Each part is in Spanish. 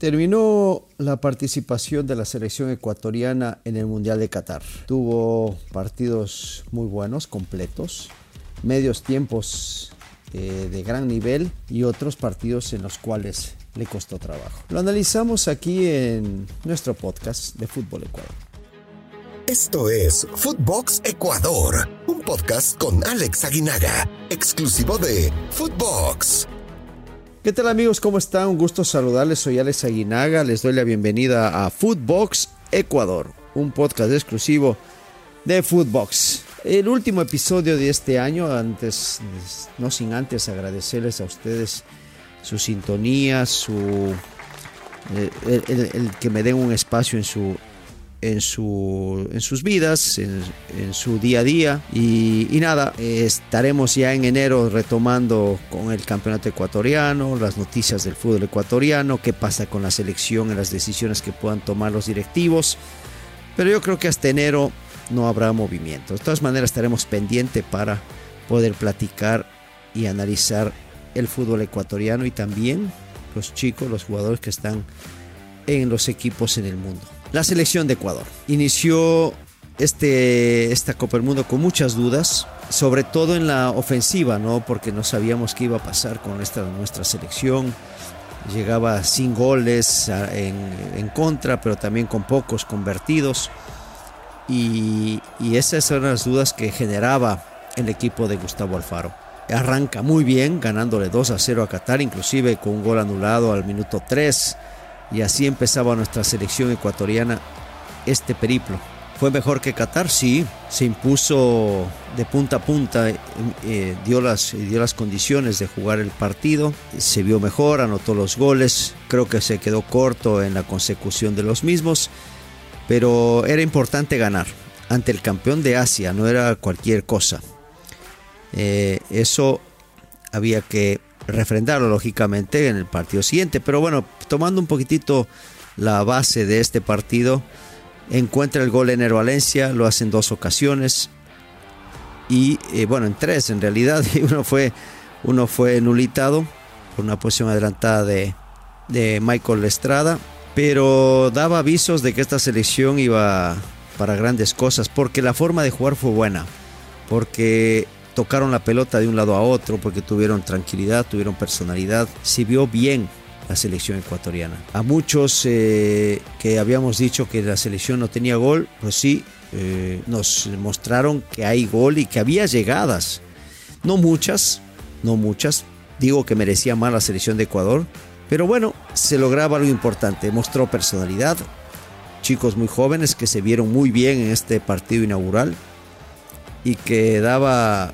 Terminó la participación de la selección ecuatoriana en el Mundial de Qatar. Tuvo partidos muy buenos, completos, medios tiempos eh, de gran nivel y otros partidos en los cuales le costó trabajo. Lo analizamos aquí en nuestro podcast de Fútbol Ecuador. Esto es Footbox Ecuador, un podcast con Alex Aguinaga, exclusivo de Footbox. ¿Qué tal amigos? ¿Cómo están? Un gusto saludarles. Soy Alex Aguinaga. Les doy la bienvenida a Footbox Ecuador, un podcast exclusivo de Footbox. El último episodio de este año, antes, no sin antes agradecerles a ustedes su sintonía, su el que me den un espacio en su en, su, en sus vidas, en, su día a día. Y, nada, estaremos ya en enero retomando con el campeonato ecuatoriano, las noticias del fútbol ecuatoriano, qué pasa con la selección, en las decisiones que puedan tomar los directivos. Pero yo creo que hasta enero no habrá movimiento. De todas maneras estaremos pendientes para poder platicar y analizar el fútbol ecuatoriano y también los chicos, los jugadores que están en los equipos en el mundo. La selección de Ecuador inició este, esta Copa del Mundo con muchas dudas, sobre todo en la ofensiva, ¿no? porque no sabíamos qué iba a pasar con esta, nuestra selección. Llegaba sin goles en, en contra, pero también con pocos convertidos. Y, y esas eran las dudas que generaba el equipo de Gustavo Alfaro. Arranca muy bien, ganándole 2 a 0 a Qatar, inclusive con un gol anulado al minuto 3 y así empezaba nuestra selección ecuatoriana este periplo. ¿Fue mejor que Qatar? Sí, se impuso de punta a punta, eh, dio, las, dio las condiciones de jugar el partido, se vio mejor, anotó los goles, creo que se quedó corto en la consecución de los mismos, pero era importante ganar ante el campeón de Asia, no era cualquier cosa. Eh, eso había que refrendarlo lógicamente en el partido siguiente. Pero bueno, tomando un poquitito la base de este partido, encuentra el gol en Valencia, lo hace en dos ocasiones. Y eh, bueno, en tres en realidad, uno fue, uno fue nulitado por una posición adelantada de, de Michael Estrada, pero daba avisos de que esta selección iba para grandes cosas, porque la forma de jugar fue buena, porque tocaron la pelota de un lado a otro porque tuvieron tranquilidad, tuvieron personalidad. Se vio bien la selección ecuatoriana. A muchos eh, que habíamos dicho que la selección no tenía gol, pues sí, eh, nos mostraron que hay gol y que había llegadas. No muchas, no muchas. Digo que merecía más la selección de Ecuador, pero bueno, se lograba algo importante. Mostró personalidad, chicos muy jóvenes que se vieron muy bien en este partido inaugural y que daba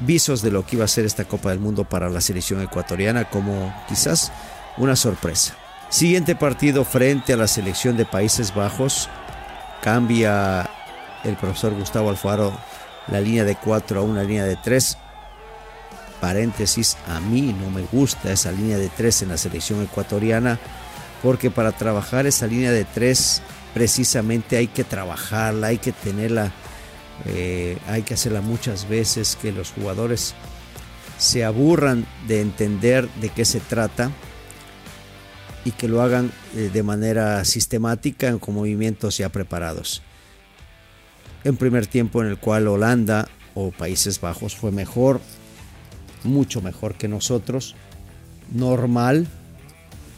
visos de lo que iba a ser esta Copa del Mundo para la selección ecuatoriana como quizás una sorpresa. Siguiente partido frente a la selección de Países Bajos. Cambia el profesor Gustavo Alfaro la línea de 4 a una línea de 3. Paréntesis, a mí no me gusta esa línea de 3 en la selección ecuatoriana porque para trabajar esa línea de 3 precisamente hay que trabajarla, hay que tenerla eh, hay que hacerla muchas veces, que los jugadores se aburran de entender de qué se trata y que lo hagan eh, de manera sistemática con movimientos ya preparados. En primer tiempo en el cual Holanda o Países Bajos fue mejor, mucho mejor que nosotros, normal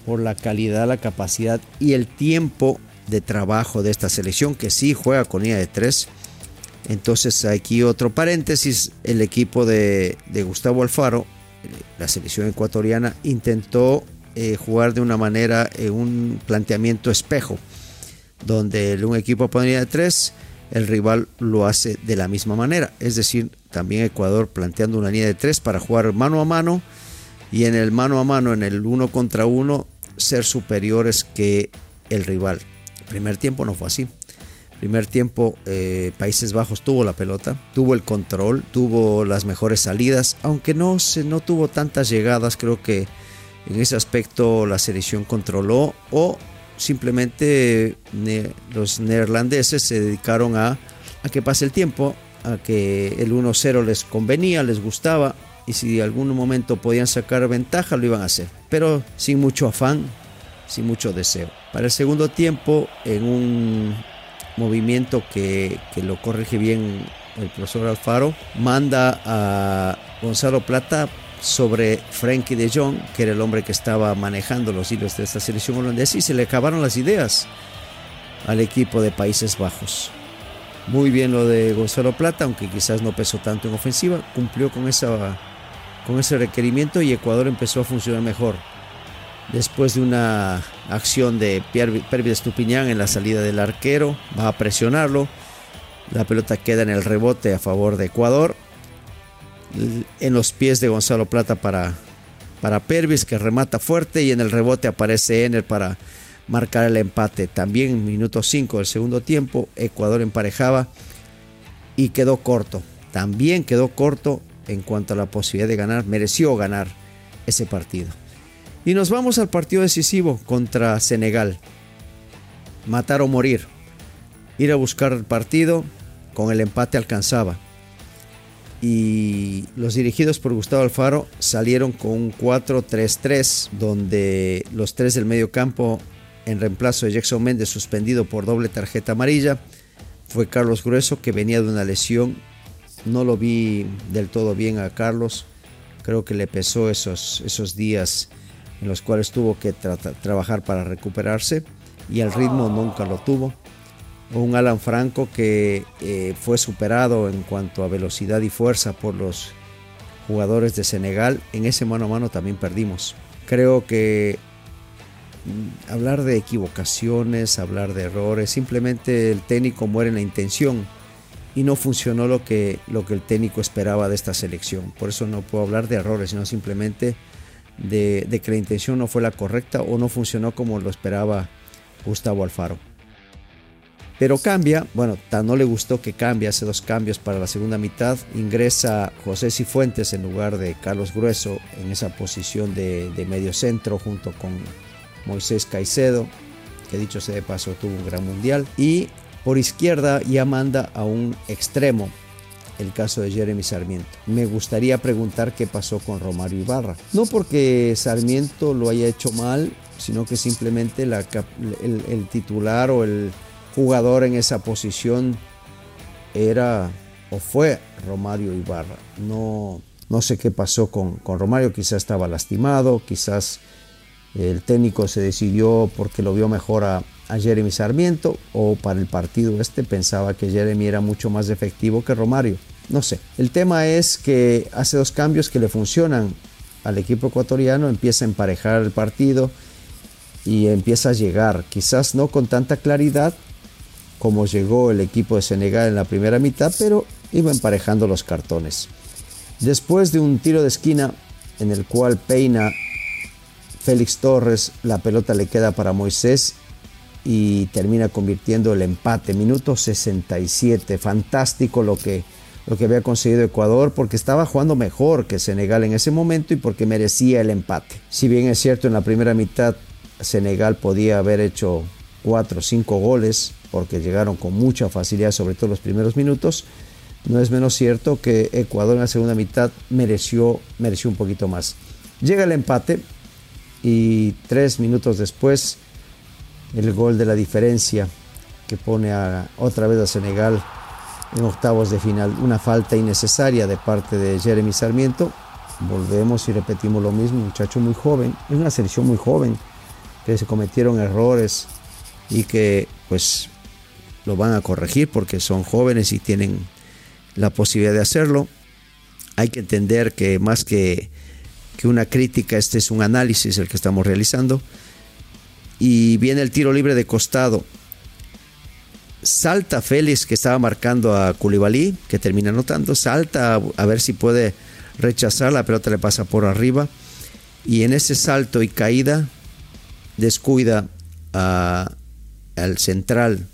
por la calidad, la capacidad y el tiempo de trabajo de esta selección que sí juega con línea de tres entonces aquí otro paréntesis, el equipo de, Gustavo Alfaro, la selección ecuatoriana, intentó eh, jugar de una manera, en un planteamiento espejo, donde un equipo ponía de tres, el rival lo hace de la misma manera. Es decir, también Ecuador planteando una línea de tres para jugar mano a mano y en el mano a mano, en el uno contra uno, ser superiores que el rival. El primer tiempo no fue así. Primer tiempo, eh, Países Bajos tuvo la pelota, tuvo el control, tuvo las mejores salidas, aunque no, se, no tuvo tantas llegadas, creo que en ese aspecto la selección controló o simplemente los neerlandeses se dedicaron a, a que pase el tiempo, a que el 1-0 les convenía, les gustaba y si en algún momento podían sacar ventaja lo iban a hacer, pero sin mucho afán, sin mucho deseo. Para el segundo tiempo, en un movimiento que, que lo corrige bien el profesor Alfaro, manda a Gonzalo Plata sobre Frankie de Jong, que era el hombre que estaba manejando los hilos de esta selección holandesa, y se le acabaron las ideas al equipo de Países Bajos. Muy bien lo de Gonzalo Plata, aunque quizás no pesó tanto en ofensiva, cumplió con, esa, con ese requerimiento y Ecuador empezó a funcionar mejor. Después de una acción de Pervis Estupiñán en la salida del arquero, va a presionarlo. La pelota queda en el rebote a favor de Ecuador. En los pies de Gonzalo Plata para, para Pervis, que remata fuerte. Y en el rebote aparece Ener para marcar el empate. También en minuto 5 del segundo tiempo, Ecuador emparejaba y quedó corto. También quedó corto en cuanto a la posibilidad de ganar. Mereció ganar ese partido. Y nos vamos al partido decisivo contra Senegal. Matar o morir. Ir a buscar el partido con el empate alcanzaba. Y los dirigidos por Gustavo Alfaro salieron con un 4-3-3, donde los tres del medio campo en reemplazo de Jackson Méndez suspendido por doble tarjeta amarilla. Fue Carlos Grueso que venía de una lesión. No lo vi del todo bien a Carlos. Creo que le pesó esos, esos días en los cuales tuvo que trabajar para recuperarse y el ritmo nunca lo tuvo. Un Alan Franco que eh, fue superado en cuanto a velocidad y fuerza por los jugadores de Senegal. En ese mano a mano también perdimos. Creo que Mm, hablar de equivocaciones, hablar de errores, simplemente el técnico muere en la intención y no funcionó lo que, lo que el técnico esperaba de esta selección. Por eso no puedo hablar de errores, sino simplemente de, que la intención no fue la correcta o no funcionó como lo esperaba Gustavo Alfaro. Pero cambia, bueno, tan no le gustó que cambie, hace dos cambios para la segunda mitad. Ingresa José Cifuentes en lugar de Carlos Grueso en esa posición de, de medio centro junto con Moisés Caicedo, que dicho sea de paso tuvo un gran mundial. Y por izquierda ya manda a un extremo, el caso de Jeremy Sarmiento. Me gustaría preguntar qué pasó con Romario Ibarra. No porque Sarmiento lo haya hecho mal, sino que simplemente el, titular o el jugador en esa posición era o fue Romario Ibarra. No, no sé qué pasó con, con Romario, quizás estaba lastimado, quizás el técnico se decidió porque lo vio mejor a, Jeremy Sarmiento o para el partido este pensaba que Jeremy era mucho más efectivo que Romario. No sé. El tema es que hace dos cambios que le funcionan al equipo ecuatoriano, empieza a emparejar el partido y empieza a llegar, quizás no con tanta claridad como llegó el equipo de Senegal en la primera mitad, pero iba emparejando los cartones. Después de un tiro de esquina en el cual Peina Félix Torres, la pelota le queda para Moisés y termina convirtiendo el empate. Minuto 67, fantástico lo que, lo que había conseguido Ecuador porque estaba jugando mejor que Senegal en ese momento y porque merecía el empate. Si bien es cierto en la primera mitad Senegal podía haber hecho 4 o 5 goles porque llegaron con mucha facilidad, sobre todo los primeros minutos, no es menos cierto que Ecuador en la segunda mitad mereció, mereció un poquito más. Llega el empate, y tres minutos después el gol de la diferencia que pone a, otra vez a Senegal en octavos de final. Una falta innecesaria de parte de Jeremy Sarmiento. Volvemos y repetimos lo mismo, muchacho muy joven, es una selección muy joven, que se cometieron errores y que pues lo van a corregir porque son jóvenes y tienen la posibilidad de hacerlo. Hay que entender que más que que una crítica, este es un análisis el que estamos realizando. Y viene el tiro libre de costado. Salta Félix que estaba marcando a Koulibaly, que termina anotando. Salta a, ver si puede rechazar, la pelota le pasa por arriba. Y en ese salto y caída descuida al central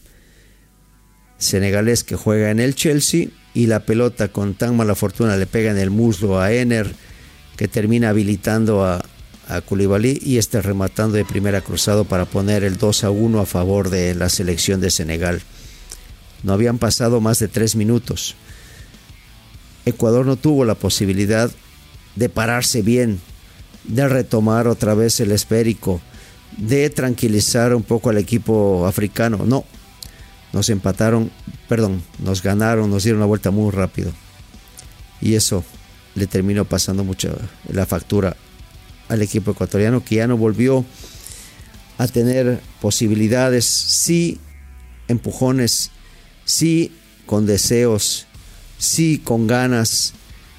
senegalés que juega en el Chelsea y la pelota con tan mala fortuna le pega en el muslo a Ener que termina habilitando a, a y este rematando de primera cruzado para poner el 2 a 1 a favor de la selección de Senegal. No habían pasado más de tres minutos. Ecuador no tuvo la posibilidad de pararse bien, de retomar otra vez el esférico, de tranquilizar un poco al equipo africano. No, nos empataron, perdón, nos ganaron, nos dieron la vuelta muy rápido. Y eso le terminó pasando mucho la factura al equipo ecuatoriano que ya no volvió a tener posibilidades, sí empujones, sí con deseos, sí con ganas,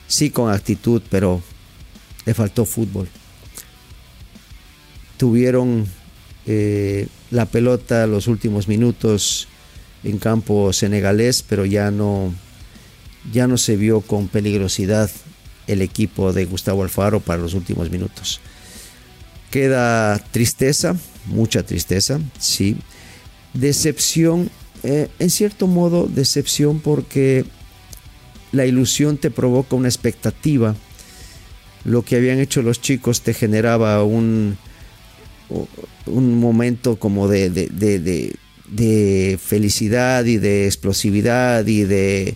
sí con actitud, pero le faltó fútbol. Tuvieron eh, la pelota los últimos minutos en campo senegalés, pero ya no, ya no se vio con peligrosidad el equipo de Gustavo Alfaro para los últimos minutos. Queda tristeza, mucha tristeza, sí. Decepción, eh, en cierto modo decepción porque la ilusión te provoca una expectativa. Lo que habían hecho los chicos te generaba un, un momento como de, de, felicidad y de explosividad y de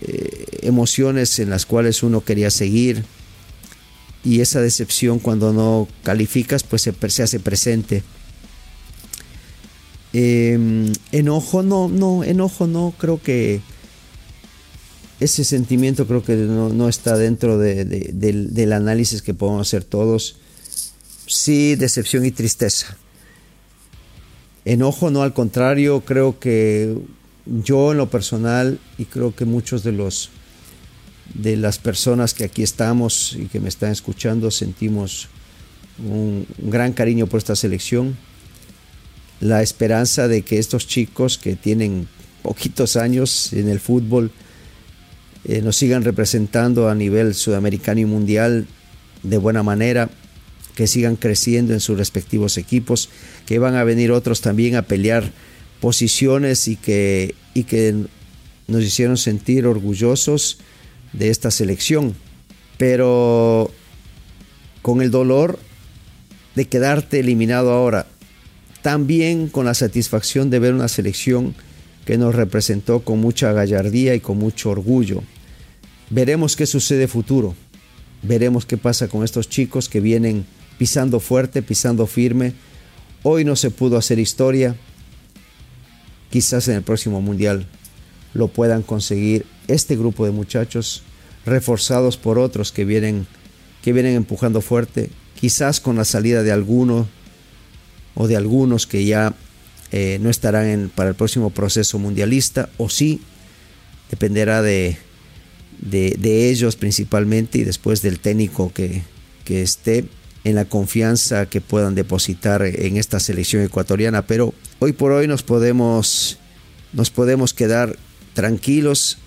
eh, emociones en las cuales uno quería seguir. Y esa decepción cuando no calificas pues se, hace presente. Em, enojo no, no, enojo no, creo que ese sentimiento creo que no, está dentro del, análisis que podemos hacer todos. Sí, decepción y tristeza. Enojo no, al contrario, creo que yo en lo personal y creo que muchos de los de las personas que aquí estamos y que me están escuchando sentimos un gran cariño por esta selección. La esperanza de que estos chicos que tienen poquitos años en el fútbol eh, nos sigan representando a nivel sudamericano y mundial de buena manera, que sigan creciendo en sus respectivos equipos, que van a venir otros también a pelear posiciones y que, y que nos hicieron sentir orgullosos de esta selección. Pero con el dolor de quedarte eliminado ahora, también con la satisfacción de ver una selección que nos representó con mucha gallardía y con mucho orgullo. Veremos qué sucede futuro. Veremos qué pasa con estos chicos que vienen pisando fuerte, pisando firme. Hoy no se pudo hacer historia. Quizás en el próximo mundial lo puedan conseguir este grupo de muchachos reforzados por otros que vienen que vienen empujando fuerte, quizás con la salida de alguno o de algunos que ya eh, no estarán para el próximo proceso mundialista, o sí, dependerá de, de, ellos principalmente y después del técnico que, que esté en la confianza que puedan depositar en esta selección ecuatoriana. Pero hoy por hoy nos podemos, nos podemos quedar tranquilos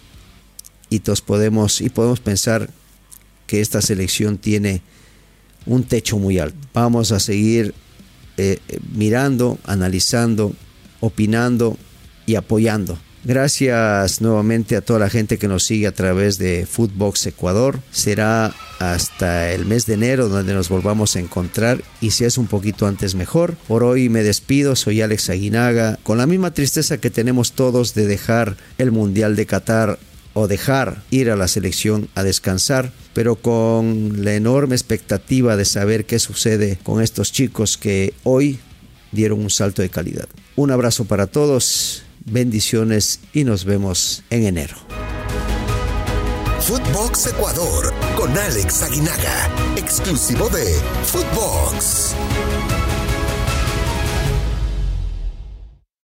y, podemos, y podemos pensar que esta selección tiene un techo muy alto. Vamos a seguir eh, mirando, analizando, opinando y apoyando. Gracias nuevamente a toda la gente que nos sigue a través de Footbox Ecuador. Será hasta el mes de enero donde nos volvamos a encontrar y si es un poquito antes mejor. Por hoy me despido, soy Alex Aguinaga, con la misma tristeza que tenemos todos de dejar el Mundial de Qatar o dejar ir a la selección a descansar, pero con la enorme expectativa de saber qué sucede con estos chicos que hoy dieron un salto de calidad. Un abrazo para todos, bendiciones y nos vemos en enero. Footbox Ecuador con Alex Aguinaga, exclusivo de Footbox.